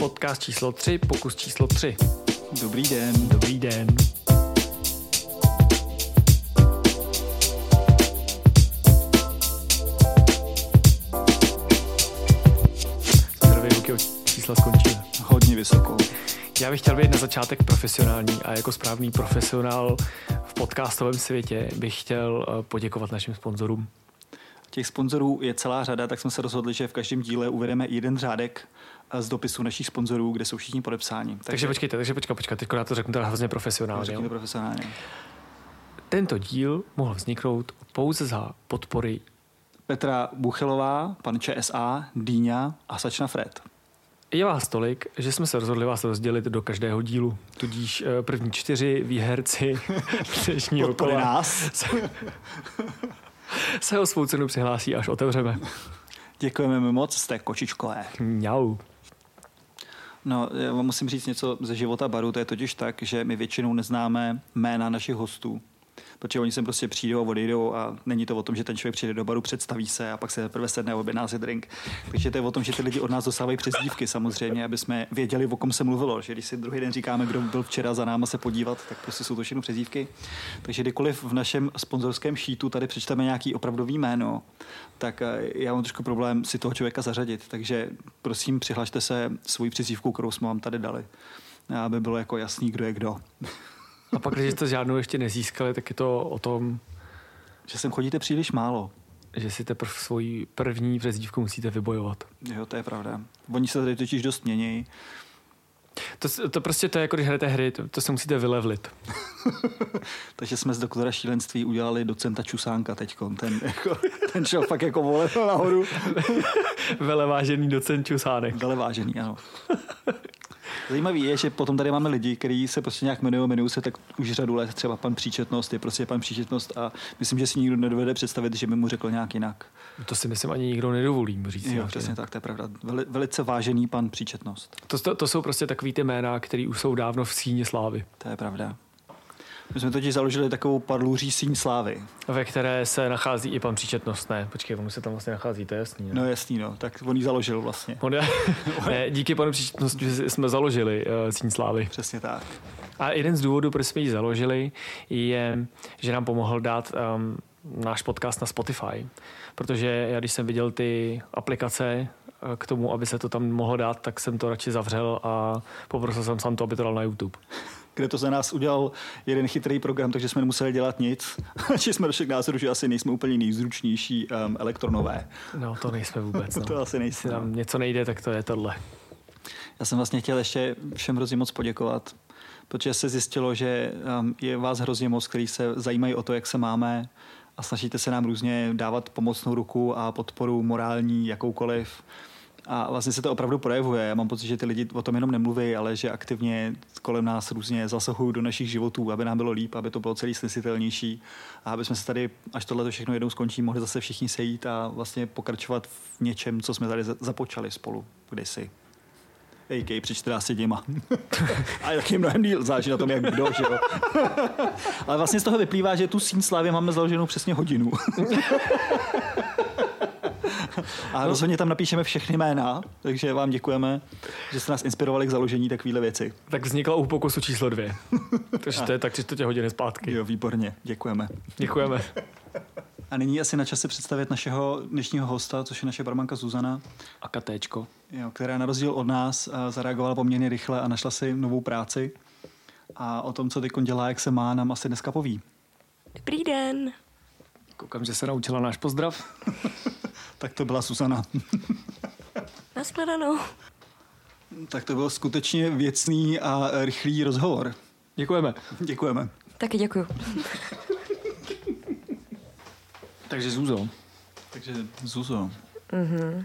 Podcast číslo 3, pokus číslo 3. Dobrý den. Dobrý den. Zdravě, čísla skončily. Hodně vysoko. Já bych chtěl být na začátek profesionální a jako správný profesionál v podcastovém světě bych chtěl eh, poděkovat našim sponzorům. Těch sponzorů je celá řada, tak jsme se rozhodli, že v každém díle uvedeme jeden řádek z dopisu našich sponzorů, kde jsou všichni podepsáni. Takže, takže počkejte, takže počkej, počkej, teď já to řeknu teda hrozně profesionálně. Řekni to profesionálně. Tento díl mohl vzniknout pouze za podpory Petra Buchelová, pan ČSA, Dýňa a Sačna Fred. Je vás tolik, že jsme se rozhodli vás rozdělit do každého dílu. Tudíž eh, první čtyři výherci dnešního kola nás. se, o svou cenu přihlásí, až otevřeme. Děkujeme mi moc, jste kočičkové. Mňau. No, já vám musím říct něco ze života baru. To je totiž tak, že my většinou neznáme jména našich hostů. Protože oni sem prostě přijdou a odejdou a není to o tom, že ten člověk přijde do baru, představí se a pak se teprve sedne a objedná si drink. Takže to je o tom, že ty lidi od nás dostávají přezdívky samozřejmě, aby jsme věděli, o kom se mluvilo. Že když si druhý den říkáme, kdo byl včera za náma se podívat, tak prostě jsou to všechno přezdívky. Takže kdykoliv v našem sponzorském šítu tady přečteme nějaký opravdový jméno, tak eh, já mám trošku problém si toho člověka zařadit. Takže prosím, přihlašte se svoji přezdívku, kterou jsme vám tady dali aby bylo jako jasný, kdo je kdo. A pak, když jste žádnou ještě nezískali, tak je to o tom, Že sem chodíte příliš málo. že si teprve svoji první přezdívku musíte vybojovat. Jo, to je pravda. Oni se tady totiž dost mění. To, to prostě to je jako když hrajete hry, to, to se musíte vylevlit. Takže jsme z doktora šílenství udělali docenta Čusánka teďkon. Ten, jako, ten šel fakt jako vole nahoru. Velevážený docent Čusánek. Dale vážený, ano. Zajímavý je, že potom tady máme lidi, kteří se prostě nějak jmenují, jmenují se tak už řadu let, třeba pan Příčetnost je prostě pan Příčetnost a myslím, že si nikdo nedovede představit, že by mu řekl nějak jinak. To si myslím ani nikdo nedovolí říct. Jo, přesně tak, to je pravda. Veli, velice vážený pan Příčetnost. To, to, to jsou prostě takový ty jména, které už jsou dávno v síni slávy, To je pravda. My jsme totiž založili takovou padlůří síň slávy. ve které se nachází i pan příčetnost. Ne, počkej, on se tam vlastně nachází, to je jasný. Ne? No jasný, no. Tak on ji založil vlastně. On je, ne, díky panu příčetnosti jsme založili uh, síň slávy. Přesně tak. A jeden z důvodů, proč jsme ji založili, je, že nám pomohl dát um, náš podcast na Spotify. Protože já, když jsem viděl ty aplikace eh, k tomu, aby se to tam mohlo dát, tak jsem to radši zavřel a poprosil jsem sám to, aby to dal na YouTube. Kde to za nás udělal jeden chytrý program, takže jsme nemuseli dělat nic. že jsme došli k názoru, že asi nejsme úplně nejzručnější um, elektronové. No, to nejsme vůbec. No. To asi nejsme. Jestli nám něco nejde, tak to je tohle. Já jsem vlastně chtěl ještě všem hrozně moc poděkovat, protože se zjistilo, že um, je vás hrozně moc, kteří se zajímají o to, jak se máme a snažíte se nám různě dávat pomocnou ruku a podporu morální, jakoukoliv. A vlastně se to opravdu projevuje. Já mám pocit, že ty lidi o tom jenom nemluví, ale že aktivně kolem nás různě zasahují do našich životů, aby nám bylo líp, aby to bylo celý snesitelnější a aby jsme se tady, až tohle všechno jednou skončí, mohli zase všichni sejít a vlastně pokračovat v něčem, co jsme tady za- započali spolu kdysi. AK před 14 dněma. a je mnohem díl, záleží na tom, jak kdo, že jo. Ale vlastně z toho vyplývá, že tu síň slávy máme založenou přesně hodinu. A rozhodně tam napíšeme všechny jména, takže vám děkujeme, že jste nás inspirovali k založení takovéhle věci. Tak vznikla u pokusu číslo dvě. Takže to je tak tři čtvrtě hodiny zpátky. Jo, výborně, děkujeme. Děkujeme. A nyní asi na čase představit našeho dnešního hosta, což je naše barmanka Zuzana, A katéčko. jo, která na rozdíl od nás a, zareagovala poměrně rychle a našla si novou práci. A o tom, co teď dělá, jak se má, nám asi dneska poví. Dobrý den. Koukám, že se naučila náš pozdrav. Tak to byla Susana. Naschledanou. tak to byl skutečně věcný a rychlý rozhovor. Děkujeme. Děkujeme. Taky děkuju. Takže Zuzo, Takže Zuzo. Mm-hmm.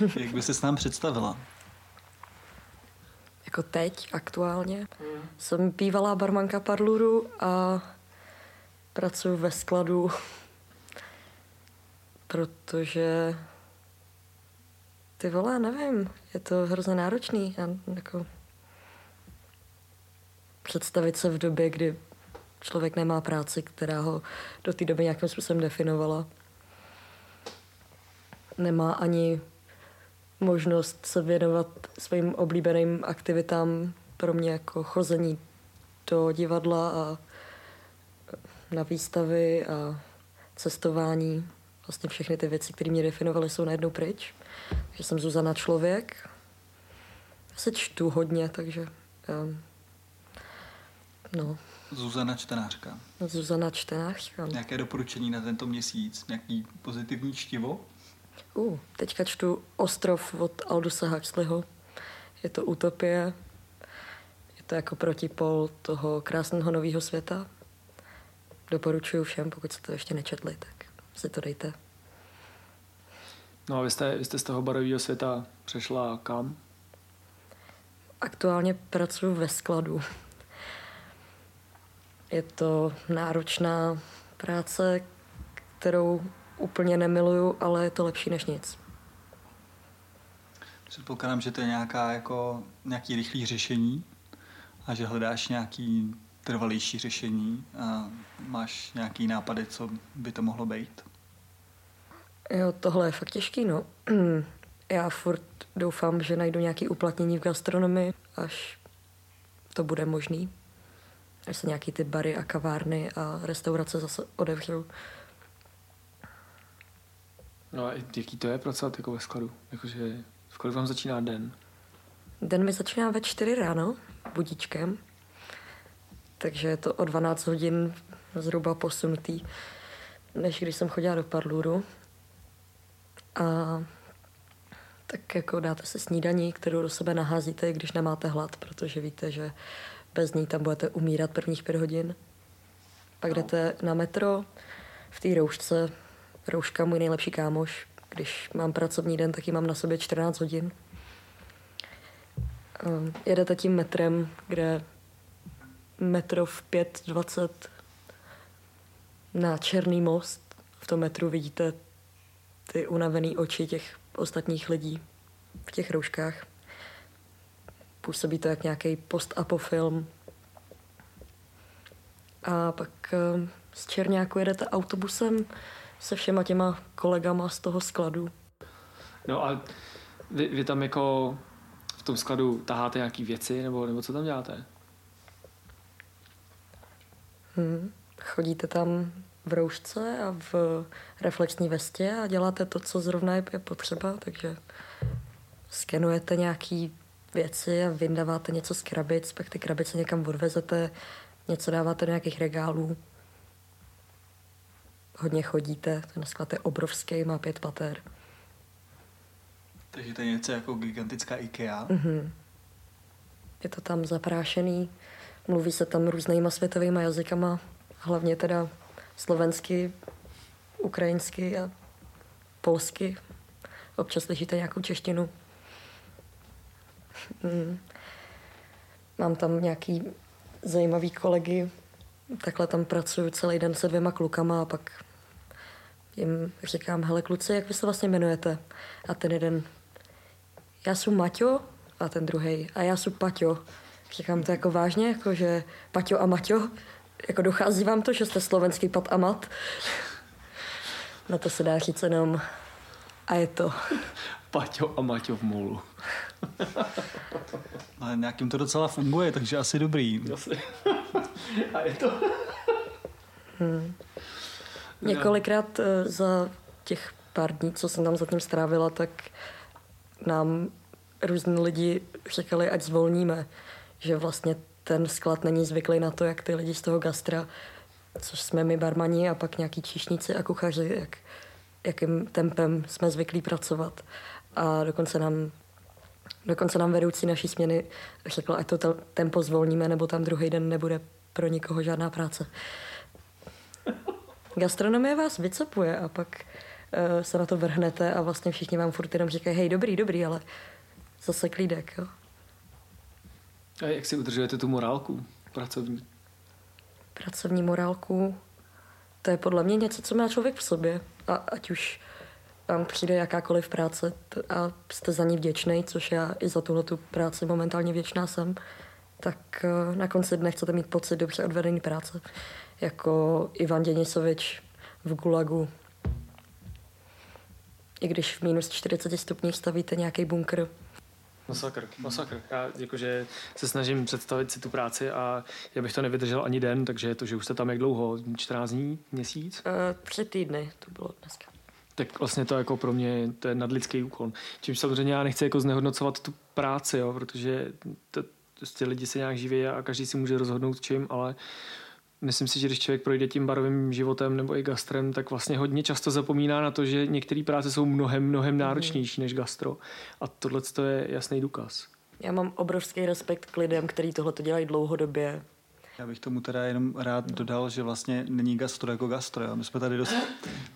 Jak by se s nám představila? Jako teď, aktuálně. Jsem bývalá barmanka Parluru a pracuji ve skladu, protože ty vole, nevím, je to hrozně náročný. A jako představit se v době, kdy člověk nemá práci, která ho do té doby nějakým způsobem definovala. Nemá ani možnost se věnovat svým oblíbeným aktivitám pro mě jako chození do divadla a na výstavy a cestování. Vlastně všechny ty věci, které mě definovaly, jsou najednou pryč. Že jsem Zuzana člověk. Já se čtu hodně, takže um, no. Zuzana čtenářka. Zuzana čtenářka. Nějaké doporučení na tento měsíc? Nějaký pozitivní čtivo? Uh, teďka čtu Ostrov od Aldusa Huxleyho. Je to utopie. Je to jako protipol toho krásného nového světa. Doporučuji všem, pokud jste to ještě nečetli, tak si to dejte. No a vy jste, vy jste z toho barového světa přešla kam? Aktuálně pracuji ve skladu. Je to náročná práce, kterou úplně nemiluju, ale je to lepší než nic. Předpokládám, že to je nějaká, jako, nějaký rychlý řešení a že hledáš nějaký trvalější řešení a máš nějaký nápady, co by to mohlo být? Jo, tohle je fakt těžký, no. Já furt doufám, že najdu nějaký uplatnění v gastronomii, až to bude možný. Až se nějaký ty bary a kavárny a restaurace zase odevřou. No a jaký to je pracovat jako ve skladu? Jakože v kolik vám začíná den? Den mi začíná ve čtyři ráno, budíčkem. Takže je to o 12 hodin zhruba posunutý, než když jsem chodila do Parluru. A tak jako dáte se snídaní, kterou do sebe naházíte, když nemáte hlad, protože víte, že bez ní tam budete umírat prvních pět hodin. Pak no. jdete na metro v té roušce. Rouška můj nejlepší kámoš. Když mám pracovní den, tak ji mám na sobě 14 hodin. Jedete tím metrem, kde metro v 5.20 na Černý most. V tom metru vidíte ty unavené oči těch ostatních lidí v těch rouškách. Působí to jak nějaký post-apo film. A pak eh, z Černáku jedete autobusem se všema těma kolegama z toho skladu. No a vy, vy tam jako v tom skladu taháte nějaký věci, nebo, nebo co tam děláte? Hmm. Chodíte tam v roušce a v reflexní vestě a děláte to, co zrovna je potřeba, takže skenujete nějaký věci a vyndáváte něco z krabic, pak ty krabice někam odvezete, něco dáváte do nějakých regálů. Hodně chodíte, ten sklad je obrovský, má pět pater. Takže to je něco jako gigantická IKEA? Mm-hmm. Je to tam zaprášený, mluví se tam různýma světovými jazykama, hlavně teda slovensky, ukrajinsky a polsky. Občas slyšíte nějakou češtinu. Mm. Mám tam nějaký zajímavý kolegy. Takhle tam pracuju celý den se dvěma klukama a pak jim říkám, hele kluci, jak vy se vlastně jmenujete? A ten jeden, já jsem Maťo a ten druhý, a já jsem Paťo. Říkám to jako vážně, jako že Paťo a Maťo, jako dochází vám to, že jste slovenský pat a mat? Na to se dá říct jenom a je to. Paťo a Maťo v molu. Ale nějakým to docela funguje, takže asi dobrý. Asi. a je to. hmm. Několikrát eh, za těch pár dní, co jsem tam zatím strávila, tak nám různí lidi říkali, ať zvolníme, že vlastně ten sklad není zvyklý na to, jak ty lidi z toho gastra, což jsme my barmani a pak nějaký číšníci a kuchaři, jak, jakým tempem jsme zvyklí pracovat. A dokonce nám, dokonce nám vedoucí naší směny řekl, ať to tempo zvolníme, nebo tam druhý den nebude pro nikoho žádná práce. Gastronomie vás vycepuje a pak uh, se na to vrhnete a vlastně všichni vám furt jenom říkají, hej, dobrý, dobrý, ale zase klídek, jo. A jak si udržujete tu morálku pracovní? Pracovní morálku, to je podle mě něco, co má člověk v sobě. A ať už vám přijde jakákoliv práce a jste za ní vděčný, což já i za tuhle tu práci momentálně vděčná jsem, tak eh, na konci dne chcete mít pocit dobře odvedený práce. Jako Ivan Děnisovič v Gulagu. I když v minus 40 stupních stavíte nějaký bunkr, Masakr, masakr. Já jakože se snažím představit si tu práci a já bych to nevydržel ani den, takže to, že už jste tam jak dlouho? 14 dní, měsíc? Uh, tři týdny to bylo dneska. Tak vlastně to jako pro mě to je nadlidský úkol. Čímž samozřejmě já nechci jako znehodnocovat tu práci, jo, protože to, prostě lidi se nějak živí a každý si může rozhodnout čím, ale myslím si, že když člověk projde tím barovým životem nebo i gastrem, tak vlastně hodně často zapomíná na to, že některé práce jsou mnohem, mnohem náročnější než gastro. A tohle je jasný důkaz. Já mám obrovský respekt k lidem, kteří tohle dělají dlouhodobě já bych tomu teda jenom rád dodal, že vlastně není gastro jako gastro. Jo. My jsme tady dost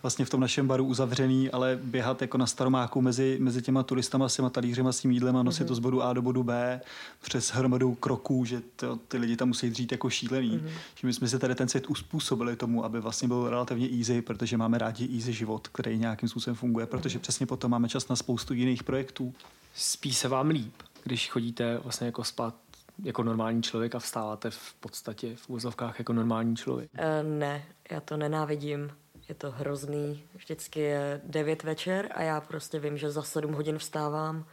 vlastně v tom našem baru uzavřený, ale běhat jako na staromáku mezi, mezi těma turistama s těma talířema s tím jídlem a nosit mm-hmm. to z bodu A do bodu B přes hromadu kroků, že to, ty lidi tam musí dřít jako šílený. Mm-hmm. Že my jsme si tady ten svět uspůsobili tomu, aby vlastně byl relativně easy, protože máme rádi easy život, který nějakým způsobem funguje, protože přesně potom máme čas na spoustu jiných projektů. Spí se vám líp, když chodíte vlastně jako spát jako normální člověk a vstáváte v podstatě v úzovkách jako normální člověk? Uh, ne, já to nenávidím. Je to hrozný. Vždycky je 9 večer a já prostě vím, že za 7 hodin vstávám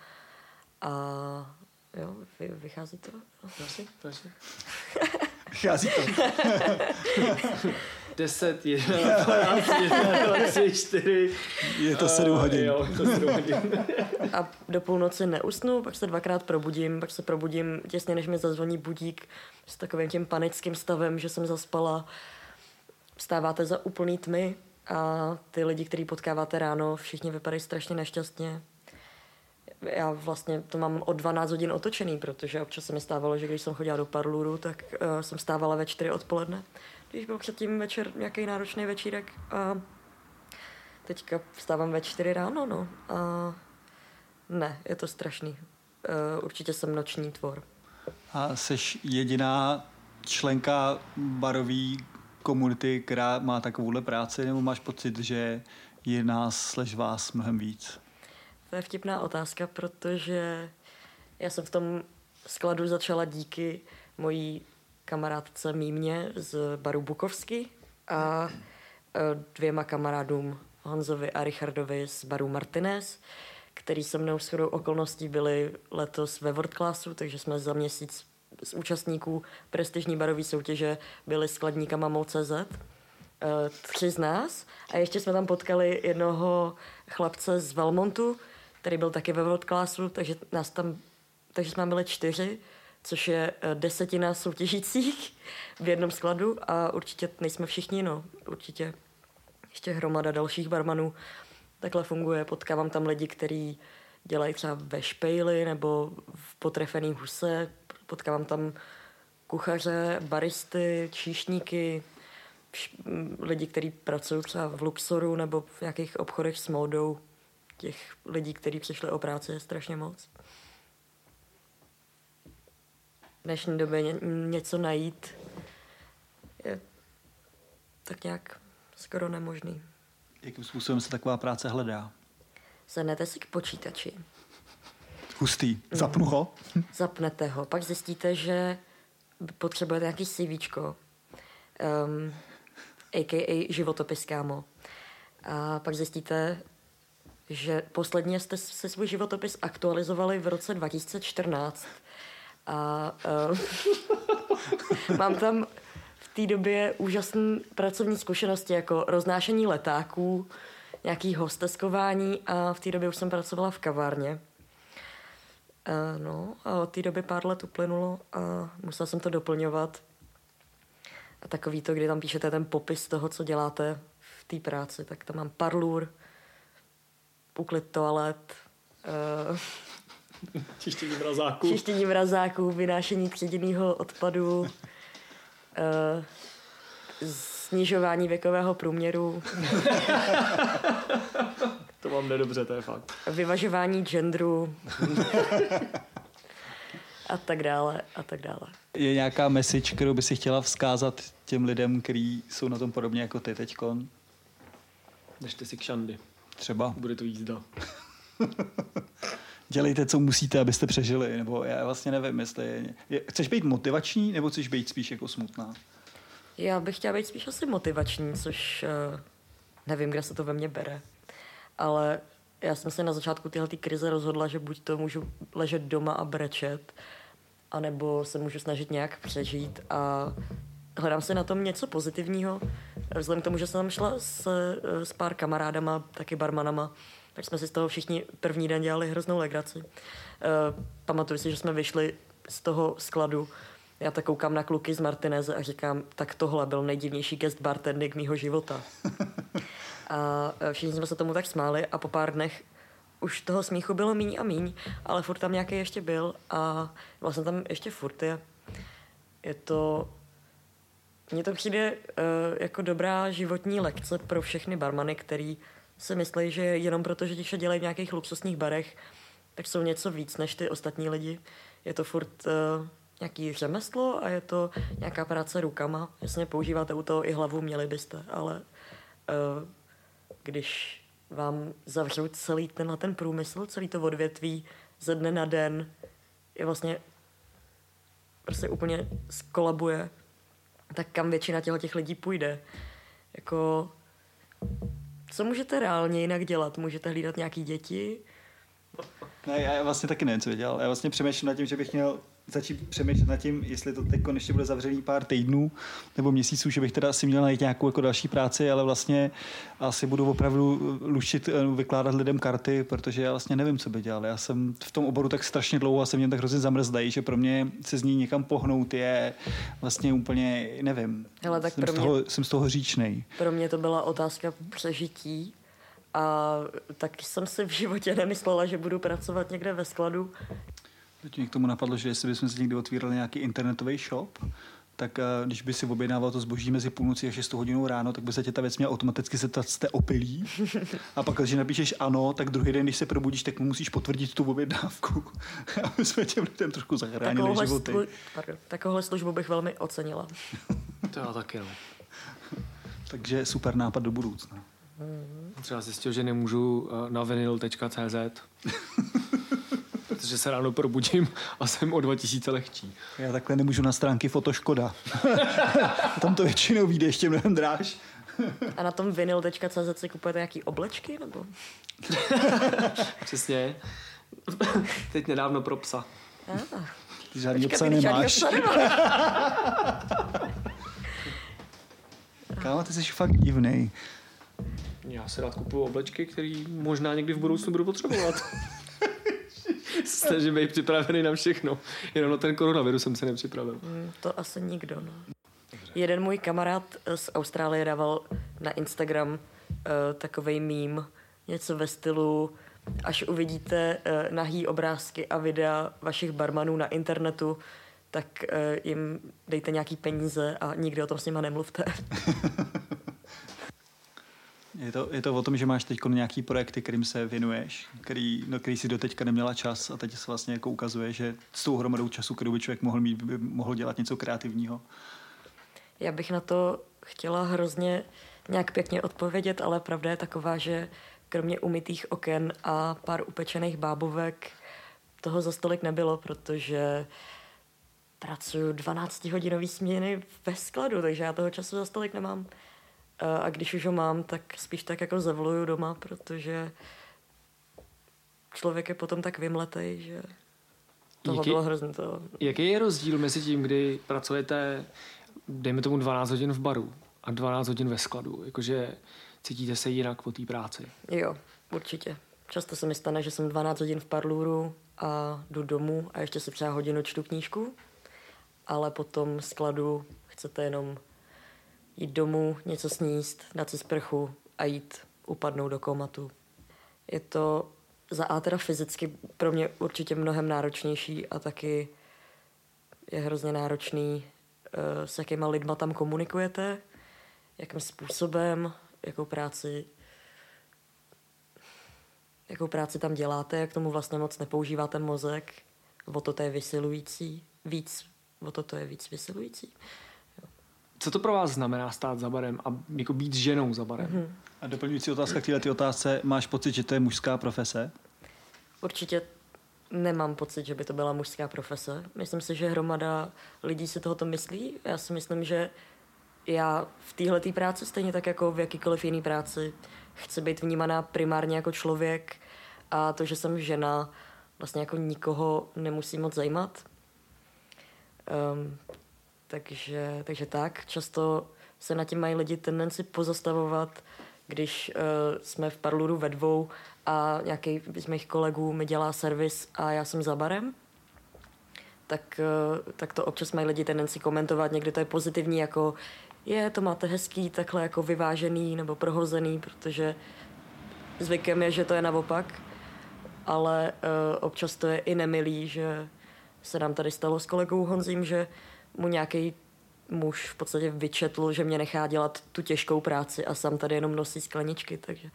a jo, vy, vychází to? Prosím, prosím. vychází to. 10, 11, 12, 1, 3, 4. Je to 7 hodin. Jo, to 7 hodin. A do půlnoci neusnu, pak se dvakrát probudím, pak se probudím těsně, než mi zazvoní budík s takovým tím panickým stavem, že jsem zaspala. Vstáváte za úplný tmy a ty lidi, který potkáváte ráno, všichni vypadají strašně nešťastně. Já vlastně to mám o 12 hodin otočený, protože občas se mi stávalo, že když jsem chodila do parluru, tak uh, jsem stávala ve 4 odpoledne když byl předtím večer nějaký náročný večírek a teďka vstávám ve čtyři ráno, no. A ne, je to strašný. Uh, určitě jsem noční tvor. A jsi jediná členka barové komunity, která má takovouhle práci, nebo máš pocit, že je nás slež vás mnohem víc? To je vtipná otázka, protože já jsem v tom skladu začala díky mojí kamarádce Mímě z baru Bukovsky a e, dvěma kamarádům Honzovi a Richardovi z baru Martinez, který se mnou shodou okolností byli letos ve World Classu, takže jsme za měsíc z účastníků prestižní barové soutěže byli skladníkama Mou.cz. E, tři z nás a ještě jsme tam potkali jednoho chlapce z Valmontu, který byl taky ve World Classu, takže nás tam takže jsme byli čtyři což je eh, desetina soutěžících v jednom skladu a určitě nejsme všichni, no, určitě ještě hromada dalších barmanů. Takhle funguje, potkávám tam lidi, kteří dělají třeba ve špejli nebo v potrefený huse, potkávám tam kuchaře, baristy, číšníky, lidi, kteří pracují třeba v Luxoru nebo v nějakých obchodech s módou. Těch lidí, kteří přišli o práci, je strašně moc dnešní době ně, něco najít je tak nějak skoro nemožný. Jakým způsobem se taková práce hledá? Sednete si k počítači. Hustý. Zapnu ho? Zapnete ho. Pak zjistíte, že potřebujete nějaký CV, um, a.k.a. životopis, kámo. A pak zjistíte, že posledně jste se svůj životopis aktualizovali v roce 2014 a uh, mám tam v té době úžasné pracovní zkušenosti, jako roznášení letáků, nějaký hosteskování a v té době už jsem pracovala v kavárně. Uh, no a od té doby pár let uplynulo a musela jsem to doplňovat. A takový to, kdy tam píšete ten popis toho, co děláte v té práci, tak tam mám parlur, uklid toalet, uh, Čištění mrazáků. Čištění mrazáků, vynášení třídinného odpadu, uh, snižování věkového průměru. to mám nedobře, to je fakt. Vyvažování genderu. a tak dále, a tak dále. Je nějaká message, kterou by si chtěla vzkázat těm lidem, kteří jsou na tom podobně jako ty teďkon? Držte si kšandy. Třeba. Bude to jízda. Dělejte, co musíte, abyste přežili. Nebo já vlastně nevím, jestli... Je, chceš být motivační, nebo chceš být spíš jako smutná? Já bych chtěla být spíš asi motivační, což uh, nevím, kde se to ve mně bere. Ale já jsem se na začátku téhle krize rozhodla, že buď to můžu ležet doma a brečet, anebo se můžu snažit nějak přežít a hledám si na tom něco pozitivního. Vzhledem k tomu, že jsem tam šla s, s pár kamarádama, taky barmanama, tak jsme si z toho všichni první den dělali hroznou legraci. Uh, pamatuju si, že jsme vyšli z toho skladu já tak koukám na kluky z Martineze a říkám, tak tohle byl nejdivnější guest bartending mýho života. A e, všichni jsme se tomu tak smáli a po pár dnech už toho smíchu bylo míň a míň, ale furt tam nějaký ještě byl a vlastně tam ještě furt je. Je to... Mně to přijde uh, jako dobrá životní lekce pro všechny barmany, který si myslí, že jenom proto, že ti dělají v nějakých luxusních barech, tak jsou něco víc než ty ostatní lidi. Je to furt uh, nějaký řemeslo a je to nějaká práce rukama. Jasně používáte u toho i hlavu, měli byste, ale uh, když vám zavřou celý tenhle ten průmysl, celý to odvětví ze dne na den, je vlastně prostě úplně skolabuje, tak kam většina těch lidí půjde. Jako, co můžete reálně jinak dělat? Můžete hlídat nějaký děti? Ne, já vlastně taky nevím, co dělal. Já vlastně přemýšlím nad tím, že bych měl začít přemýšlet nad tím, jestli to teď ještě bude zavřený pár týdnů nebo měsíců, že bych teda asi měl najít nějakou jako další práci, ale vlastně asi budu opravdu luštit, eh, vykládat lidem karty, protože já vlastně nevím, co by dělal. Já jsem v tom oboru tak strašně dlouho a jsem mě tak hrozně zamrzlej, že pro mě se z ní někam pohnout je vlastně úplně, nevím. Hele, tak jsem, pro z toho, mě, jsem z toho říčnej. Pro mě to byla otázka přežití a tak jsem si v životě nemyslela, že budu pracovat někde ve skladu. Teď mě k tomu napadlo, že jestli bychom si někdy otvírali nějaký internetový shop, tak eh, když by si objednával to zboží mezi půlnocí a 6 hodinou ráno, tak by se tě ta věc měla automaticky zeptat, jste opilí. A pak, když napíšeš ano, tak druhý den, když se probudíš, tak mu musíš potvrdit tu objednávku. Aby jsme těm lidem trošku zachránili takovouhle životy. Slu- pardon, takovouhle službu bych velmi ocenila. to já taky, no. Takže super nápad do budoucna. Mm-hmm. Třeba zjistil, že nemůžu eh, na vinyl.cz protože se ráno probudím a jsem o 2000 lehčí. Já takhle nemůžu na stránky Fotoškoda. Tam to většinou vyjde ještě mnohem dráž. a na tom vinyl.cz si kupujete nějaký oblečky, nebo? Přesně. Teď nedávno pro psa. Ah. Ty žádný psa nemáš. Kámo, ty jsi fakt divný. Já si rád kupuju oblečky, které možná někdy v budoucnu budu potřebovat snažím být připravený na všechno. Jenom na ten koronavirus jsem se nepřipravil. Hmm, to asi nikdo, no. Jeden můj kamarád z Austrálie dával na Instagram uh, takovej mím, něco ve stylu až uvidíte uh, nahý obrázky a videa vašich barmanů na internetu, tak uh, jim dejte nějaký peníze a nikdy o tom s nima nemluvte. Je to, je to o tom, že máš teď nějaký projekty, kterým se věnuješ, který, no, který si doteďka neměla čas a teď se vlastně jako ukazuje, že s tou hromadou času, kterou by člověk mohl mít, by mohl dělat něco kreativního. Já bych na to chtěla hrozně nějak pěkně odpovědět, ale pravda je taková, že kromě umytých oken a pár upečených bábovek toho za stolik nebylo, protože pracuju 12-hodinový směny ve skladu, takže já toho času za stolik nemám. A když už ho mám, tak spíš tak jako zavluju doma, protože člověk je potom tak vymletej, že toho jaký, bylo hrozně to. Jaký je rozdíl mezi tím, kdy pracujete, dejme tomu 12 hodin v baru a 12 hodin ve skladu? Jakože cítíte se jinak po té práci? Jo, určitě. Často se mi stane, že jsem 12 hodin v parlůru a jdu domů a ještě si třeba hodinu čtu knížku, ale potom skladu chcete jenom jít domů, něco sníst, dát si sprchu a jít upadnout do komatu. Je to za A teda fyzicky pro mě určitě mnohem náročnější a taky je hrozně náročný, uh, s jakýma lidma tam komunikujete, jakým způsobem, jakou práci jakou práci tam děláte, jak tomu vlastně moc nepoužíváte mozek, o to to je vysilující, víc, o to to je víc vysilující. Co to pro vás znamená stát za barem a jako být ženou za barem? Mm-hmm. A doplňující otázka k této otázce, máš pocit, že to je mužská profese? Určitě nemám pocit, že by to byla mužská profese. Myslím si, že hromada lidí si tohoto myslí. Já si myslím, že já v téhle práci, stejně tak jako v jakýkoliv jiný práci, chci být vnímaná primárně jako člověk a to, že jsem žena, vlastně jako nikoho nemusí moc zajímat. Um, takže, takže tak, často se na tím mají lidi tendenci pozastavovat, když uh, jsme v parluru ve dvou a nějaký z mých kolegů mi dělá servis a já jsem za barem, tak, uh, tak to občas mají lidi tendenci komentovat. Někdy to je pozitivní, jako je, to máte hezký, takhle jako vyvážený nebo prohozený, protože zvykem je, že to je naopak, ale uh, občas to je i nemilý, že se nám tady stalo s kolegou Honzím, že mu nějaký muž v podstatě vyčetl, že mě nechá dělat tu těžkou práci a sám tady jenom nosí skleničky, takže...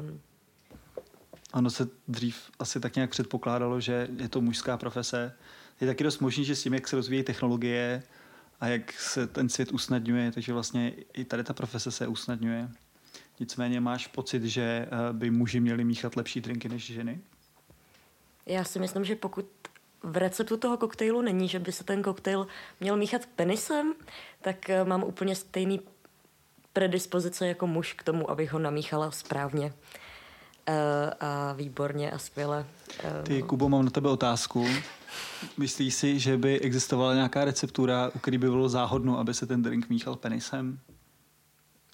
Um... Ano se dřív asi tak nějak předpokládalo, že je to mužská profese. Je taky dost možný, že s tím, jak se rozvíjí technologie a jak se ten svět usnadňuje, takže vlastně i tady ta profese se usnadňuje. Nicméně máš pocit, že eh, by muži měli míchat lepší drinky než ženy? Já si myslím, že pokud v receptu toho koktejlu není, že by se ten koktejl měl míchat penisem, tak eh, mám úplně stejný predispozice jako muž k tomu, abych ho namíchala správně uh, a výborně a skvěle. Uh, Ty, Kubo, mám na tebe otázku. Myslíš si, že by existovala nějaká receptura, u který by bylo záhodno, aby se ten drink míchal penisem?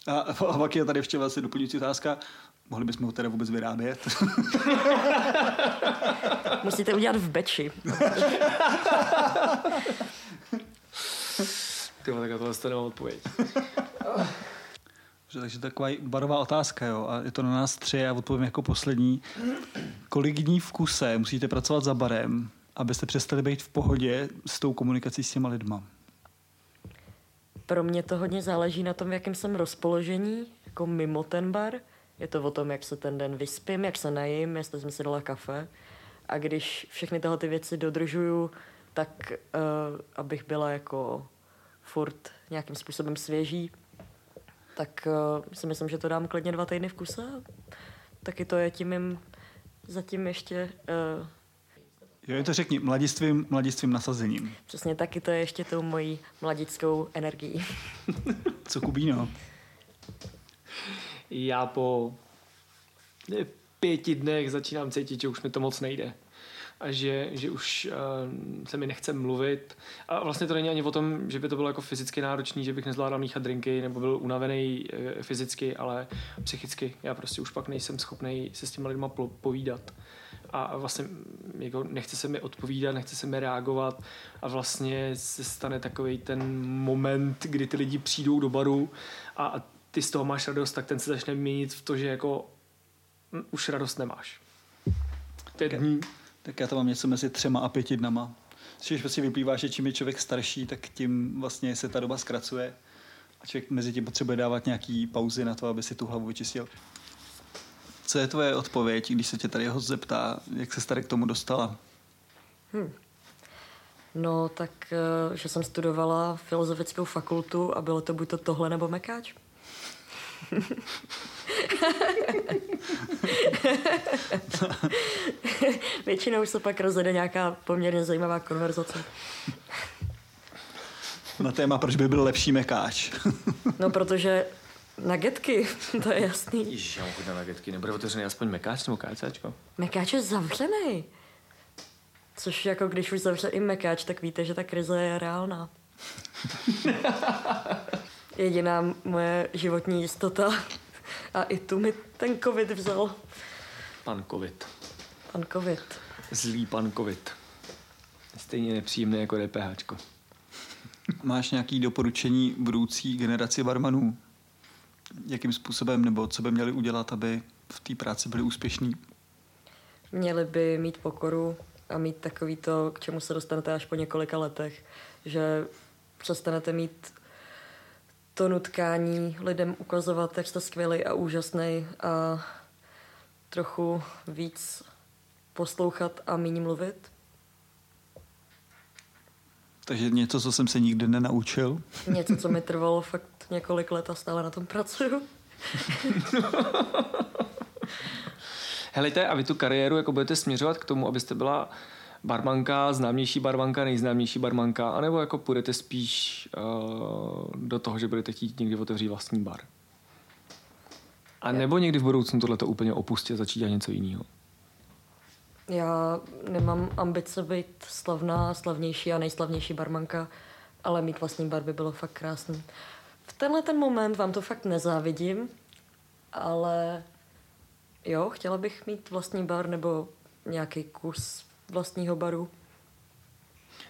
A, a pak je tady ještě vlastně doplňující otázka. Mohli bychom ho teda vůbec vyrábět? Musíte udělat v beči. Ty tak tohle to nemám odpověď. Takže taková barová otázka, jo. A je to na nás tři, já odpovím jako poslední. Kolik dní v kuse musíte pracovat za barem, abyste přestali být v pohodě s tou komunikací s těma lidma? Pro mě to hodně záleží na tom, v jakém jsem rozpoložení, jako mimo ten bar. Je to o tom, jak se ten den vyspím, jak se najím, jestli jsem si dala kafe. A když všechny tyhle ty věci dodržuju, tak uh, abych byla jako furt nějakým způsobem svěží, tak uh, si myslím, že to dám klidně dva týdny v kuse. Taky to je tím mým zatím ještě... Uh, jo, to řekni, mladistvím, mladistvím nasazením. Přesně taky to je ještě tou mojí mladickou energií. Co Kubíno? Já po pěti dnech začínám cítit, že už mi to moc nejde a že, že už uh, se mi nechce mluvit. A vlastně to není ani o tom, že by to bylo jako fyzicky náročný, že bych nezvládal míchat drinky nebo byl unavený uh, fyzicky, ale psychicky. Já prostě už pak nejsem schopný se s těma lidma povídat. A vlastně jako nechce se mi odpovídat, nechce se mi reagovat a vlastně se stane takový ten moment, kdy ty lidi přijdou do baru a ty z toho máš radost, tak ten se začne měnit v to, že jako hm, už radost nemáš. Pět dní tak já to mám něco mezi třema a pěti dnama. Což prostě vyplývá, že čím je člověk starší, tak tím vlastně se ta doba zkracuje. A člověk mezi tím potřebuje dávat nějaký pauzy na to, aby si tu hlavu vyčistil. Co je tvoje odpověď, když se tě tady host zeptá, jak se tady k tomu dostala? Hmm. No, tak, eh, že jsem studovala filozofickou fakultu a bylo to buď to tohle nebo mekáč. Většinou se pak rozjede nějaká poměrně zajímavá konverzace. Na téma, proč by byl lepší mekáč. no, protože nagetky, to je jasný. Ježiš, já mám na nagetky. Nebude otevřený aspoň mekáč nebo kácáčko? Mekáč je zavřený. Což jako když už zavře i mekáč, tak víte, že ta krize je reálná. Jediná moje životní jistota a i tu mi ten covid vzal. Pan covid. Pan covid. Zlý pan covid. Stejně nepříjemný jako DPH. Máš nějaký doporučení budoucí generaci barmanů? Jakým způsobem nebo co by měli udělat, aby v té práci byli úspěšní? Měli by mít pokoru a mít takový to, k čemu se dostanete až po několika letech, že přestanete mít to nutkání lidem ukazovat, jak jste skvělý a úžasný a trochu víc poslouchat a méně mluvit. Takže něco, co jsem se nikdy nenaučil? Něco, co mi trvalo fakt několik let a stále na tom pracuju. Helejte, a vy tu kariéru jako budete směřovat k tomu, abyste byla barmanka, známější barmanka, nejznámější barmanka, anebo jako půjdete spíš uh, do toho, že budete chtít někdy otevřít vlastní bar? A nebo někdy v budoucnu tohle to úplně opustit a začít dělat něco jiného? Já nemám ambice být slavná, slavnější a nejslavnější barmanka, ale mít vlastní bar by bylo fakt krásný. V tenhle ten moment vám to fakt nezávidím, ale jo, chtěla bych mít vlastní bar nebo nějaký kus vlastního baru.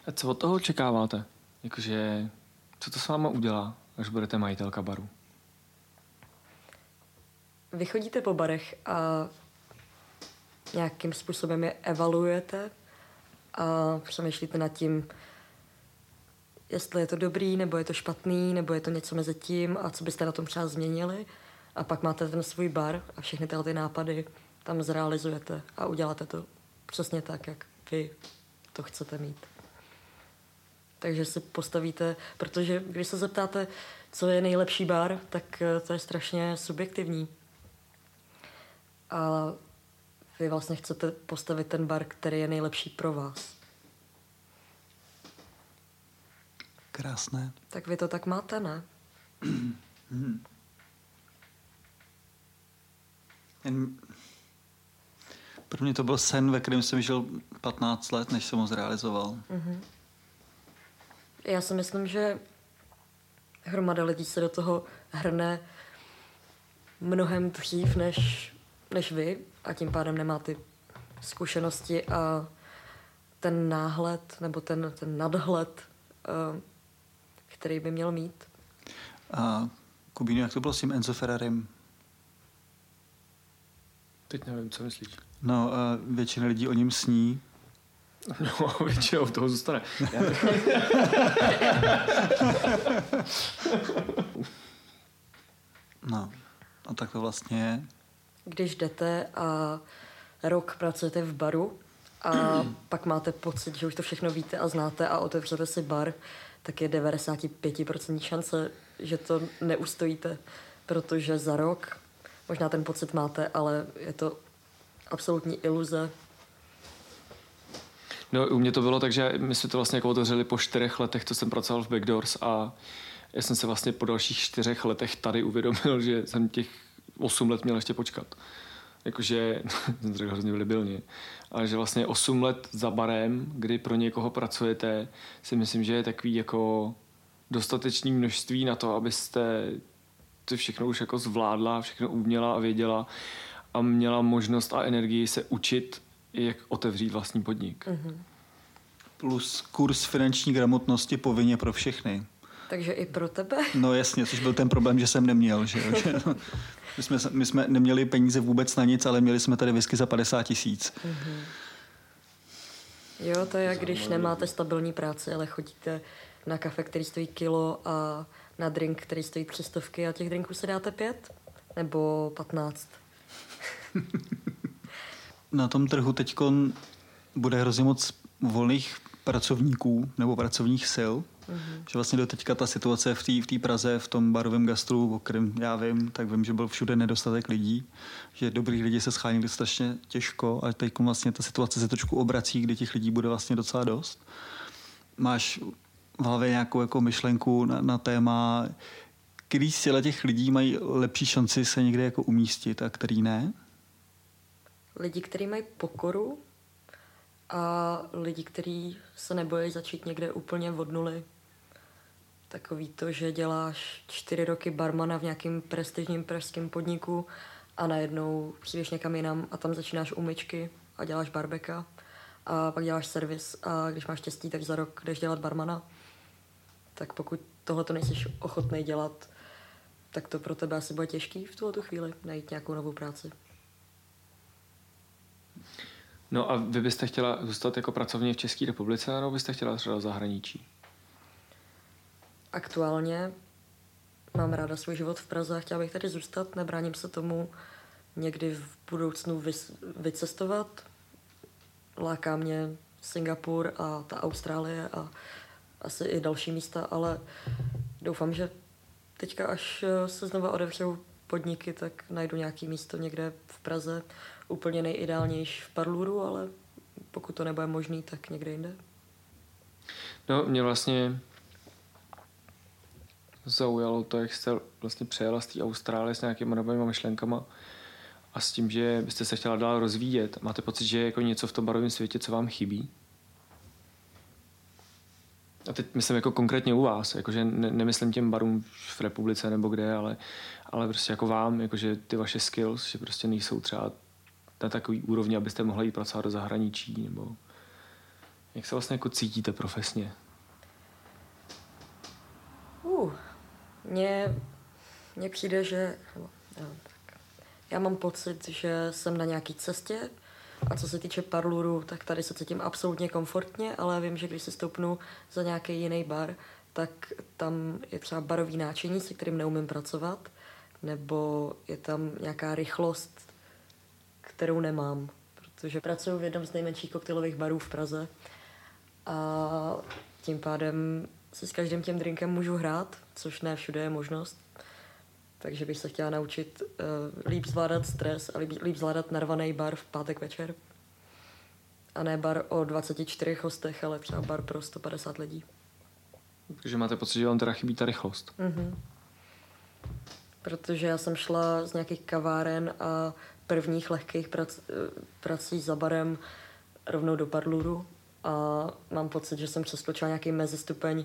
A co od toho očekáváte? Jakože, co to s váma udělá, až budete majitelka baru? Vy chodíte po barech a nějakým způsobem je evaluujete a přemýšlíte nad tím, jestli je to dobrý, nebo je to špatný, nebo je to něco mezi tím a co byste na tom třeba změnili. A pak máte ten svůj bar a všechny tyhle ty nápady tam zrealizujete a uděláte to přesně tak, jak vy to chcete mít. Takže si postavíte, protože když se zeptáte, co je nejlepší bar, tak eh, to je strašně subjektivní. A vy vlastně chcete postavit ten bar, který je nejlepší pro vás. Krásné. Tak vy to tak máte, ne? Jen... Pro mě to byl sen, ve kterém jsem žil 15 let, než jsem ho zrealizoval. Mm-hmm. Já si myslím, že hromada lidí se do toho hrne mnohem dřív než, než vy a tím pádem nemá ty zkušenosti a ten náhled nebo ten, ten nadhled, uh, který by měl mít. A Kubínu, jak to bylo s tím Enzo Ferrarim? Teď nevím, co myslíš. No, a většina lidí o něm sní. No, většinou toho zůstane. No, a tak to vlastně je. Když jdete a rok pracujete v baru a pak máte pocit, že už to všechno víte a znáte a otevřete si bar, tak je 95% šance, že to neustojíte, protože za rok možná ten pocit máte, ale je to absolutní iluze. No, u mě to bylo tak, že my jsme to vlastně jako otevřeli po čtyřech letech, co jsem pracoval v Backdoors a já jsem se vlastně po dalších čtyřech letech tady uvědomil, že jsem těch osm let měl ještě počkat. Jakože, jsem to řekl hrozně libilně, ale že vlastně osm let za barem, kdy pro někoho pracujete, si myslím, že je takový jako dostatečný množství na to, abyste to všechno už jako zvládla, všechno uměla a věděla a měla možnost a energii se učit, jak otevřít vlastní podnik. Mm-hmm. Plus kurz finanční gramotnosti povinně pro všechny. Takže i pro tebe? No jasně, což byl ten problém, že jsem neměl. Že, že no, my, jsme, my jsme neměli peníze vůbec na nic, ale měli jsme tady whisky za 50 tisíc. Mm-hmm. Jo, to je jak když nemáte stabilní práci, ale chodíte na kafe, který stojí kilo a na drink, který stojí tři stovky a těch drinků se dáte pět? Nebo patnáct? na tom trhu teď bude hrozně moc volných pracovníků nebo pracovních sil. Mm-hmm. Že vlastně do teďka ta situace v té v tý Praze, v tom barovém gastru, o kterém já vím, tak vím, že byl všude nedostatek lidí, že dobrých lidí se schánili strašně těžko a teď vlastně ta situace se trošku obrací, kdy těch lidí bude vlastně docela dost. Máš v hlavě nějakou jako myšlenku na, na téma, který z těch lidí mají lepší šanci se někde jako umístit a který ne? Lidi, kteří mají pokoru a lidi, kteří se nebojí začít někde úplně od nuly. Takový to, že děláš čtyři roky barmana v nějakém prestižním pražském podniku a najednou přijdeš někam jinam a tam začínáš umyčky a děláš barbeka a pak děláš servis a když máš štěstí, tak za rok jdeš dělat barmana. Tak pokud tohle to nejsi ochotný dělat, tak to pro tebe asi bude těžký v tuhle chvíli najít nějakou novou práci. No a vy byste chtěla zůstat jako pracovně v České republice, nebo byste chtěla třeba v zahraničí? Aktuálně mám ráda svůj život v Praze a chtěla bych tady zůstat. Nebráním se tomu někdy v budoucnu vycestovat. Láká mě Singapur a ta Austrálie a asi i další místa, ale doufám, že teďka, až se znova odevřou podniky, tak najdu nějaký místo někde v Praze, úplně nejideálnější v Parluru, ale pokud to nebude možný, tak někde jinde. No, mě vlastně zaujalo to, jak jste vlastně přejela z té Austrálie s nějakými novými myšlenkama a s tím, že byste se chtěla dál rozvíjet, máte pocit, že je jako něco v tom barovém světě, co vám chybí? A teď myslím jako konkrétně u vás, jakože ne, nemyslím těm barům v republice nebo kde, ale, ale prostě jako vám, jakože ty vaše skills, že prostě nejsou třeba na takový úrovni, abyste mohli jít pracovat do zahraničí, nebo jak se vlastně jako cítíte profesně? Uh, mně, mně přijde, že já mám pocit, že jsem na nějaký cestě a co se týče parluru, tak tady se cítím absolutně komfortně, ale vím, že když se stoupnu za nějaký jiný bar, tak tam je třeba barový náčiní, se kterým neumím pracovat, nebo je tam nějaká rychlost, kterou nemám, protože pracuji v jednom z nejmenších koktejlových barů v Praze a tím pádem si s každým tím drinkem můžu hrát, což ne všude je možnost. Takže bych se chtěla naučit uh, líp zvládat stres a líp, líp zvládat narvaný bar v pátek večer. A ne bar o 24 hostech, ale třeba bar pro 150 lidí. Takže máte pocit, že vám teda chybí ta rychlost? Mm-hmm. Protože já jsem šla z nějakých kaváren a prvních lehkých prac, prací za barem rovnou do parluru a mám pocit, že jsem přeskočila nějaký mezistupeň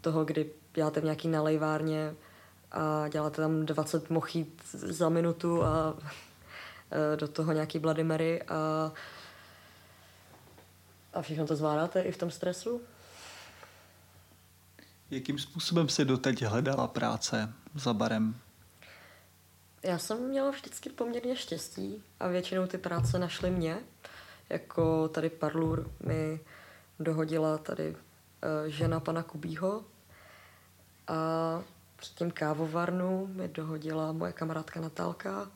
toho, kdy děláte v nějaký nalejvárně a děláte tam 20 mochít za minutu a e, do toho nějaký Bloody Mary a, a všechno to zvládáte i v tom stresu? Jakým způsobem se doteď hledala práce za barem? Já jsem měla vždycky poměrně štěstí a většinou ty práce našly mě. Jako tady Parlur mi dohodila tady uh, žena pana Kubího a předtím kávovarnu mi dohodila moje kamarádka Natálka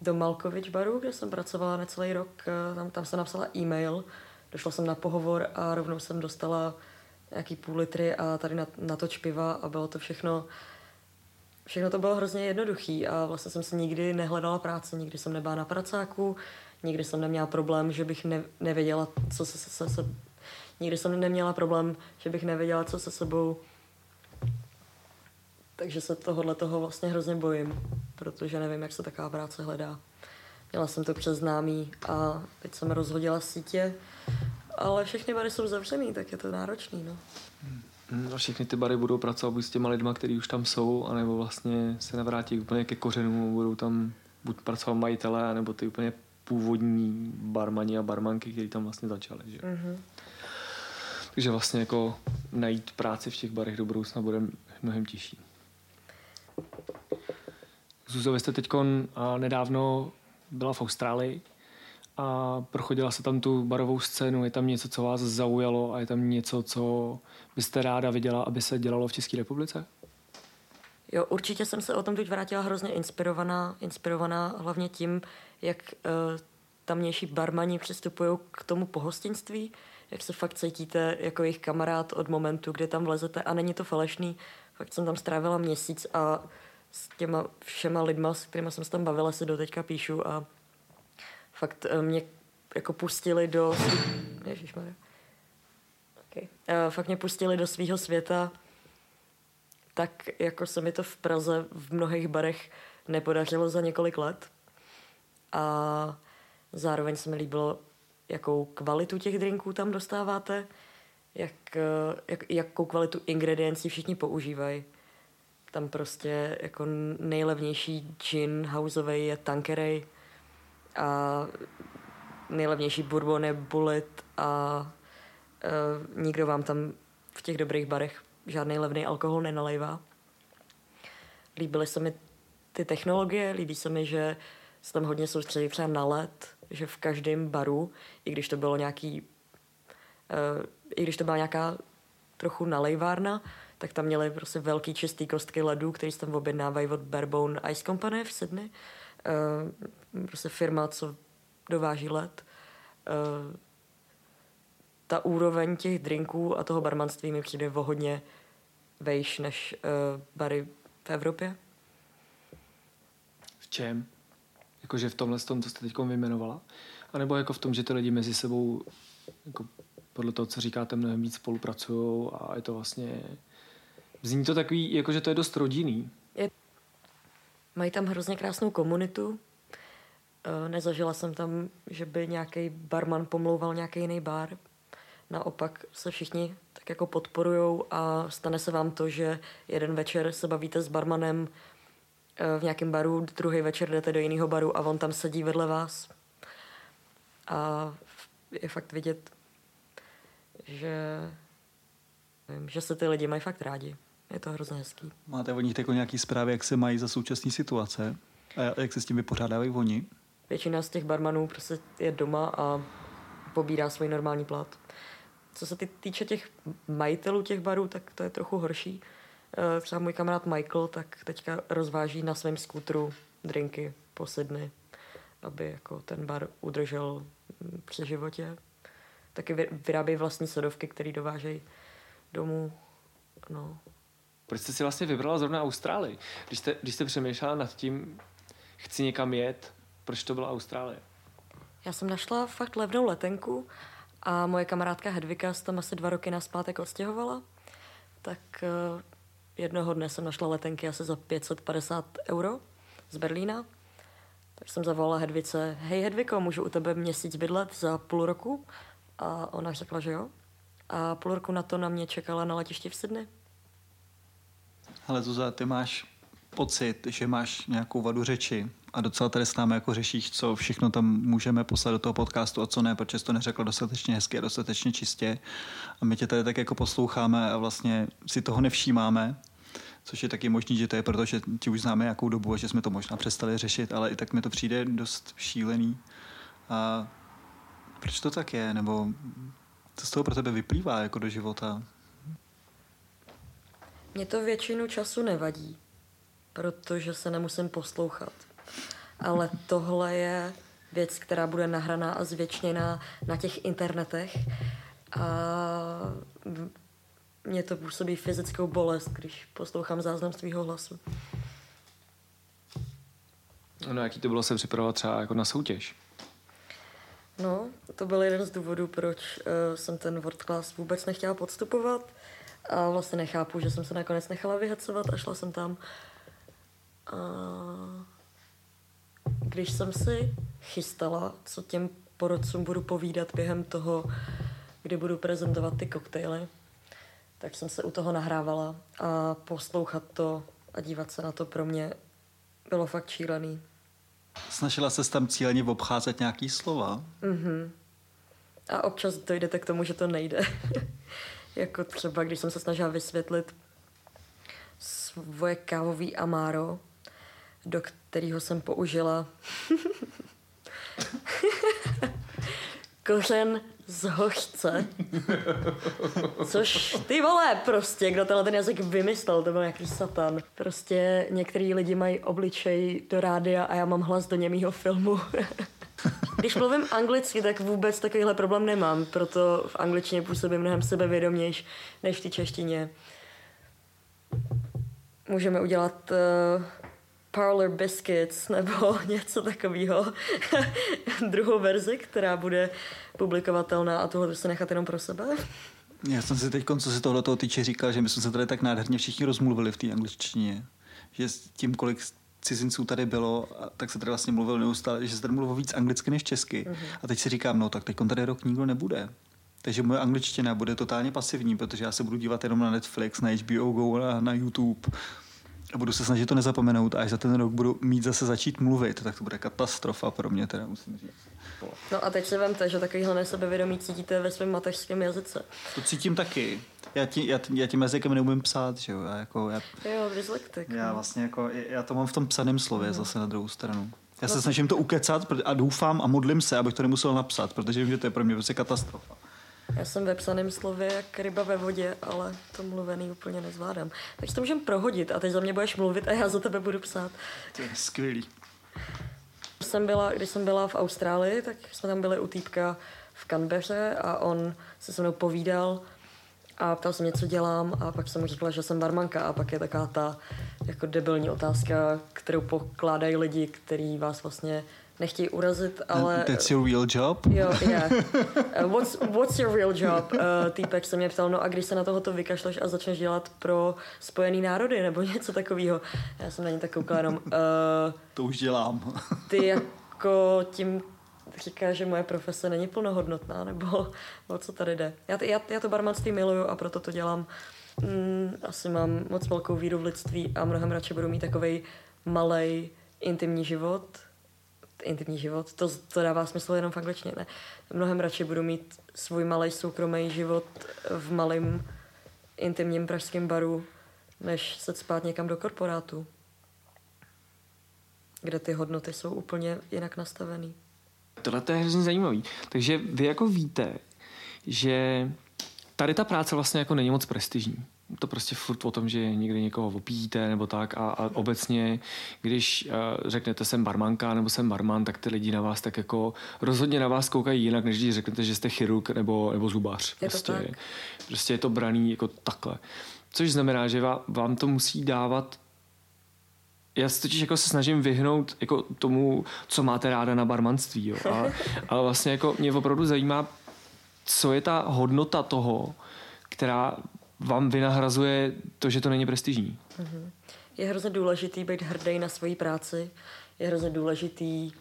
do Malkovič baru, kde jsem pracovala necelý rok. Eh, tam, tam jsem napsala e-mail, došla jsem na pohovor a rovnou jsem dostala nějaký půl litry a tady na, na to piva a bylo to všechno všechno to bylo hrozně jednoduchý a vlastně jsem si nikdy nehledala práci, nikdy jsem nebyla na pracáku, nikdy jsem neměla problém, že bych ne, nevěděla, co se, se, se, se nikdy jsem neměla problém, že bych nevěděla, co se sebou takže se tohohle toho vlastně hrozně bojím, protože nevím, jak se taková práce hledá. Měla jsem to přes známý a teď jsem rozhodila sítě, ale všechny bary jsou zavřený, tak je to náročný, no. Hmm, a všechny ty bary budou pracovat buď s těma lidma, kteří už tam jsou, anebo vlastně se navrátí úplně ke kořenům, budou tam buď pracovat majitele, anebo ty úplně původní barmani a barmanky, kteří tam vlastně začali, že? Mm-hmm. Takže vlastně jako najít práci v těch barech do budoucna bude mnohem těžší. Zuzo, vy jste teď nedávno byla v Austrálii a prochodila se tam tu barovou scénu. Je tam něco, co vás zaujalo a je tam něco, co byste ráda viděla, aby se dělalo v České republice? Jo, určitě jsem se o tom teď vrátila hrozně inspirovaná, inspirovaná hlavně tím, jak uh, tamnější barmani přistupují k tomu pohostinství, jak se fakt cítíte jako jejich kamarád od momentu, kdy tam vlezete a není to falešný. Fakt jsem tam strávila měsíc a s těma všema lidma, s kterými jsem se tam bavila, se doteďka píšu a fakt uh, mě jako pustili do... Ježišmarja. Okay. Uh, fakt mě pustili do svého světa tak, jako se mi to v Praze v mnohých barech nepodařilo za několik let. A zároveň se mi líbilo, jakou kvalitu těch drinků tam dostáváte, jak, eh, jak, jakou kvalitu ingrediencí všichni používají. Tam prostě jako nejlevnější gin houseový je Tanqueray a nejlevnější bourbon je Bullet a uh, nikdo vám tam v těch dobrých barech žádný levný alkohol nenalejvá. Líbily se mi ty technologie, líbí se mi, že se tam hodně soustředí třeba na LED, že v každém baru, i když to bylo nějaký, uh, i když to byla nějaká trochu nalejvárna, tak tam měli prostě velký čistý kostky ledů, který se tam objednávají od Barebone Ice Company v Sydney. Uh, prostě firma, co dováží led. Uh, ta úroveň těch drinků a toho barmanství mi přijde o hodně vejš než uh, bary v Evropě. V čem? Jakože v tomhle tom, co jste teď vyjmenovala? A nebo jako v tom, že ty lidi mezi sebou jako podle toho, co říkáte, mnohem víc spolupracují a je to vlastně... Zní to takový, jako že to je dost rodinný. Mají tam hrozně krásnou komunitu. Eh, nezažila jsem tam, že by nějaký barman pomlouval nějaký jiný bar. Naopak se všichni tak jako podporujou a stane se vám to, že jeden večer se bavíte s barmanem eh, v nějakém baru, druhý večer jdete do jiného baru a on tam sedí vedle vás. A je fakt vidět, že, že se ty lidi mají fakt rádi. Je to hrozně hezký. Máte o nich jako nějaký zprávy, jak se mají za současné situace? A jak se s tím vypořádávají oni? Většina z těch barmanů prostě je doma a pobírá svůj normální plat. Co se týče těch majitelů těch barů, tak to je trochu horší. Eh, třeba můj kamarád Michael tak teďka rozváží na svém skútru drinky po Sydney, aby jako ten bar udržel při životě. Taky vyrábějí vlastní sodovky, které dovážejí domů. No. Proč jste si vlastně vybrala zrovna Austrálii? Když jste, když jste přemýšlela nad tím, chci někam jet, proč to byla Austrálie? Já jsem našla fakt levnou letenku a moje kamarádka Hedvika se tam asi dva roky naspátek odstěhovala. Tak uh, jednoho dne jsem našla letenky asi za 550 euro z Berlína. Tak jsem zavolala Hedvice, hej Hedviko, můžu u tebe měsíc bydlet za půl roku? A ona řekla, že jo. A půl roku na to na mě čekala na letišti v Sydney. Ale Zuza, ty máš pocit, že máš nějakou vadu řeči a docela tady s námi jako řešíš, co všechno tam můžeme poslat do toho podcastu a co ne, protože jsi to neřekla dostatečně hezky a dostatečně čistě. A my tě tady tak jako posloucháme a vlastně si toho nevšímáme, což je taky možný, že to je proto, že ti už známe nějakou dobu a že jsme to možná přestali řešit, ale i tak mi to přijde dost šílený. A proč to tak je? Nebo co z toho pro tebe vyplývá jako do života? Mě to většinu času nevadí, protože se nemusím poslouchat. Ale tohle je věc, která bude nahraná a zvětšněná na těch internetech. A mě to působí fyzickou bolest, když poslouchám záznam svého hlasu. No, jaký to bylo se připravovat třeba jako na soutěž? No, to byl jeden z důvodů, proč uh, jsem ten world class vůbec nechtěla podstupovat. A vlastně nechápu, že jsem se nakonec nechala vyhecovat a šla jsem tam. A když jsem si chystala, co těm porodcům budu povídat během toho, kdy budu prezentovat ty koktejly, tak jsem se u toho nahrávala a poslouchat to a dívat se na to pro mě bylo fakt šílený. Snažila se tam cíleně obcházet nějaký slova? Mhm. A občas dojdete k tomu, že to nejde. jako třeba, když jsem se snažila vysvětlit svoje kávový amáro, do kterého jsem použila kořen z hořce. Což ty vole prostě, kdo tenhle ten jazyk vymyslel, to byl nějaký satan. Prostě některý lidi mají obličej do rádia a já mám hlas do němýho filmu. Když mluvím anglicky, tak vůbec takovýhle problém nemám, proto v angličtině působím mnohem sebevědomější než v té češtině. Můžeme udělat uh, Parlor Biscuits nebo něco takového. Druhou verzi, která bude publikovatelná a tohle se nechat jenom pro sebe. Já jsem si teď, co se tohle týče, říkal, že my jsme se tady tak nádherně všichni rozmluvili v té angličtině. Že s tím, kolik cizinců tady bylo, tak se tady vlastně mluvil neustále, že se tady mluvilo víc anglicky než česky. Uh-huh. A teď si říkám, no tak teď tady rok nikdo nebude. Takže moje angličtina bude totálně pasivní, protože já se budu dívat jenom na Netflix, na HBO Go, na, na YouTube a budu se snažit to nezapomenout a až za ten rok budu mít zase začít mluvit, tak to bude katastrofa pro mě, teda musím říct. No a teď si vemte, že takovýhle nesebevědomí cítíte ve svém mateřském jazyce. To cítím taky. Já, tí, já, já tím jazykem neumím psát, že jo. Já, jako, já, jo, dyslektik. Já no. vlastně jako, já to mám v tom psaném slově no. zase na druhou stranu. Já se no. snažím to ukecat a doufám a modlím se, abych to nemusel napsat, protože vím, že to je pro mě prostě katastrofa. Já jsem ve psaném slově jak ryba ve vodě, ale to mluvený úplně nezvládám. Takže to můžeme prohodit a teď za mě budeš mluvit a já za tebe budu psát. To je skvělý. Jsem byla, když jsem byla v Austrálii, tak jsme tam byli u týpka v Canberře a on se se mnou povídal a ptal se mě, co dělám a pak jsem mu říkala, že jsem barmanka a pak je taková ta jako debilní otázka, kterou pokládají lidi, kteří vás vlastně nechtějí urazit, ale... That's your real job? Jo, yeah. Uh, what's, what's your real job? Uh, týpek se mě ptal, no a když se na tohoto vykašleš a začneš dělat pro spojený národy nebo něco takového. Já jsem na ně tak koukala jenom... Uh, to už dělám. ty jako tím říká, že moje profese není plnohodnotná, nebo o co tady jde. Já, já, já to barmanství miluju a proto to dělám. Mm, asi mám moc velkou víru v lidství a mnohem radši budu mít takový malý intimní život, intimní život, to, to dává smysl jenom v angličtině, ne. Mnohem radši budu mít svůj malý soukromý život v malém intimním pražském baru, než se spát někam do korporátu, kde ty hodnoty jsou úplně jinak nastavený. Tohle to je hrozně zajímavý. Takže vy jako víte, že tady ta práce vlastně jako není moc prestižní to prostě furt o tom, že někdy někoho opíjíte nebo tak a, a obecně, když uh, řeknete jsem barmanka nebo jsem barman, tak ty lidi na vás tak jako rozhodně na vás koukají jinak, než když řeknete, že jste chirurg nebo, nebo zubař. Je prostě, to tak. prostě je to braný jako takhle. Což znamená, že vám, vám to musí dávat já se totiž jako se snažím vyhnout jako tomu, co máte ráda na barmanství. Jo. A, ale vlastně jako mě opravdu zajímá, co je ta hodnota toho, která vám vynahrazuje to, že to není prestižní. Mm-hmm. Je hrozně důležitý být hrdý na svoji práci, je hrozně důležitý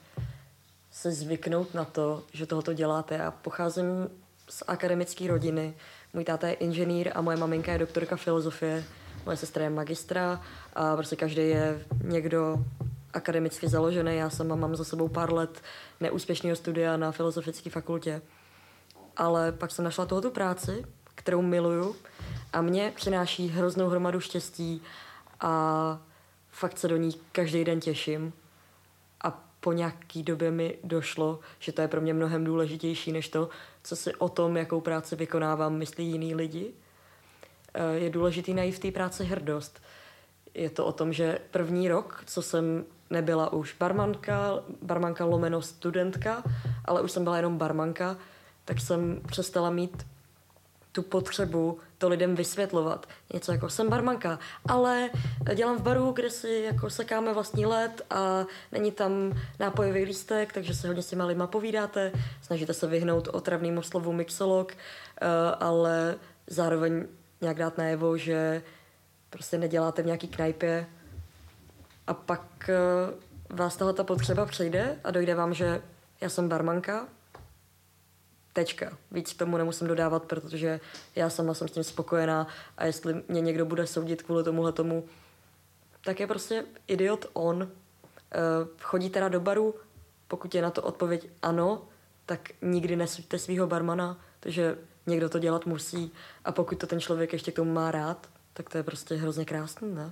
se zvyknout na to, že tohoto děláte. Já pocházím z akademické rodiny. Můj táta je inženýr a moje maminka je doktorka filozofie. Moje sestra je magistra a prostě každý je někdo akademicky založený. Já sama mám za sebou pár let neúspěšného studia na filozofické fakultě. Ale pak jsem našla tohoto práci, kterou miluju a mě přináší hroznou hromadu štěstí a fakt se do ní každý den těším. A po nějaký době mi došlo, že to je pro mě mnohem důležitější než to, co si o tom, jakou práci vykonávám, myslí jiný lidi. Eh, je důležitý najít v té práci hrdost. Je to o tom, že první rok, co jsem nebyla už barmanka, barmanka lomeno studentka, ale už jsem byla jenom barmanka, tak jsem přestala mít tu potřebu to lidem vysvětlovat. Něco jako jsem barmanka, ale dělám v baru, kde si jako sekáme vlastní let a není tam nápojový lístek, takže se hodně s těma lidma povídáte, snažíte se vyhnout otravnému slovu mixolog, eh, ale zároveň nějak dát najevo, že prostě neděláte v nějaký knajpě a pak eh, vás tahle ta potřeba přejde a dojde vám, že já jsem barmanka, Tečka. Víc tomu nemusím dodávat, protože já sama jsem s tím spokojená a jestli mě někdo bude soudit kvůli tomuhle tomu, tak je prostě idiot on. Uh, chodí teda do baru, pokud je na to odpověď ano, tak nikdy nesuďte svého barmana, takže někdo to dělat musí a pokud to ten člověk ještě k tomu má rád, tak to je prostě hrozně krásný, ne?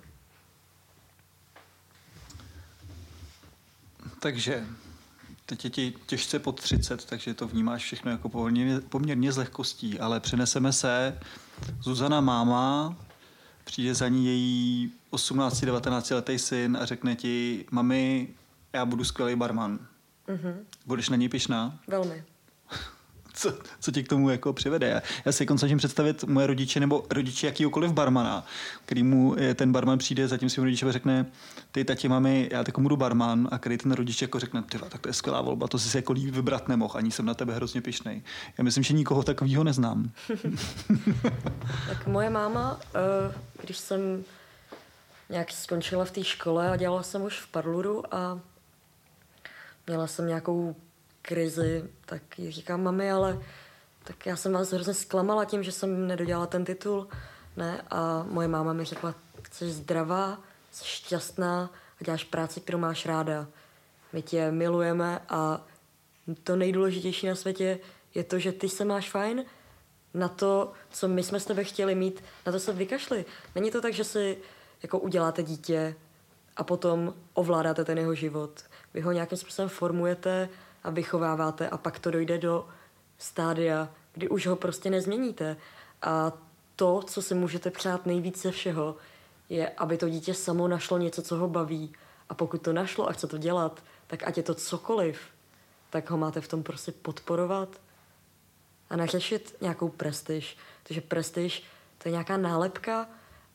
Takže teď je ti těžce pod 30, takže to vnímáš všechno jako poměrně, poměrně z lehkostí, ale přeneseme se, Zuzana máma, přijde za ní její 18-19 letý syn a řekne ti, mami, já budu skvělý barman. Mm-hmm. Budeš na něj pišná? Velmi co, co tě k tomu jako přivede. Já, si jako snažím představit moje rodiče nebo rodiče jakýkoliv barmana, který mu ten barman přijde za tím svým rodičem a řekne, ty tati, mami, já tak budu barman a který ten rodič jako řekne, ty tak to je skvělá volba, to si se jako líp vybrat nemohl, ani jsem na tebe hrozně pišnej. Já myslím, že nikoho takového neznám. tak moje máma, eh, když jsem nějak skončila v té škole a dělala jsem už v Parluru a měla jsem nějakou krizi, tak jí říkám, mami, ale tak já jsem vás hrozně zklamala tím, že jsem nedodělala ten titul. Ne? A moje máma mi řekla, jsi zdravá, jsi šťastná a děláš práci, kterou máš ráda. My tě milujeme a to nejdůležitější na světě je to, že ty se máš fajn, na to, co my jsme s tebe chtěli mít, na to se vykašli. Není to tak, že si jako uděláte dítě a potom ovládáte ten jeho život. Vy ho nějakým způsobem formujete a vychováváte a pak to dojde do stádia, kdy už ho prostě nezměníte. A to, co si můžete přát nejvíce všeho, je, aby to dítě samo našlo něco, co ho baví. A pokud to našlo a chce to dělat, tak ať je to cokoliv, tak ho máte v tom prostě podporovat a neřešit nějakou prestiž. Protože prestiž to je nějaká nálepka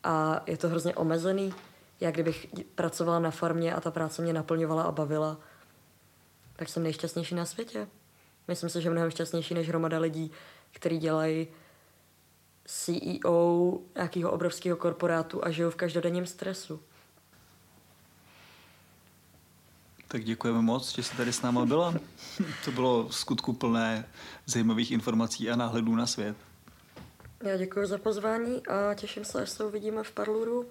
a je to hrozně omezený. já kdybych pracovala na farmě a ta práce mě naplňovala a bavila, tak jsem nejšťastnější na světě. Myslím si, že mnohem šťastnější než hromada lidí, kteří dělají CEO nějakého obrovského korporátu a žijou v každodenním stresu. Tak děkujeme moc, že jsi tady s náma byla. To bylo v skutku plné zajímavých informací a náhledů na svět. Já děkuji za pozvání a těším se, až se uvidíme v Parluru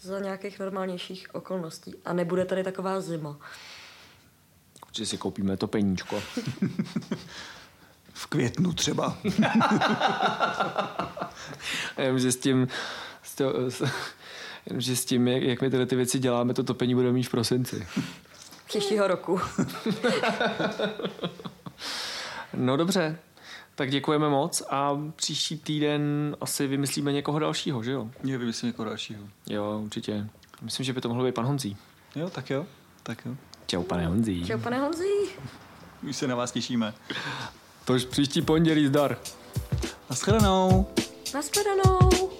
za nějakých normálnějších okolností. A nebude tady taková zima. Určitě si koupíme to peníčko. v květnu třeba. Jenom, že s tím, s to, s, jenom, že s tím, jak, jak my tyhle ty věci děláme, to topení budeme mít v prosinci. Příštího roku. no dobře, tak děkujeme moc a příští týden asi vymyslíme někoho dalšího, že jo? Jo, vymyslíme někoho dalšího. Jo, určitě. Myslím, že by to mohl být pan Honzí. Jo, tak jo. Tak jo. Čau, pane Honzí. Čau, pane Honzí. Už se na vás těšíme. Tož příští pondělí zdar. Naschledanou. Naschledanou.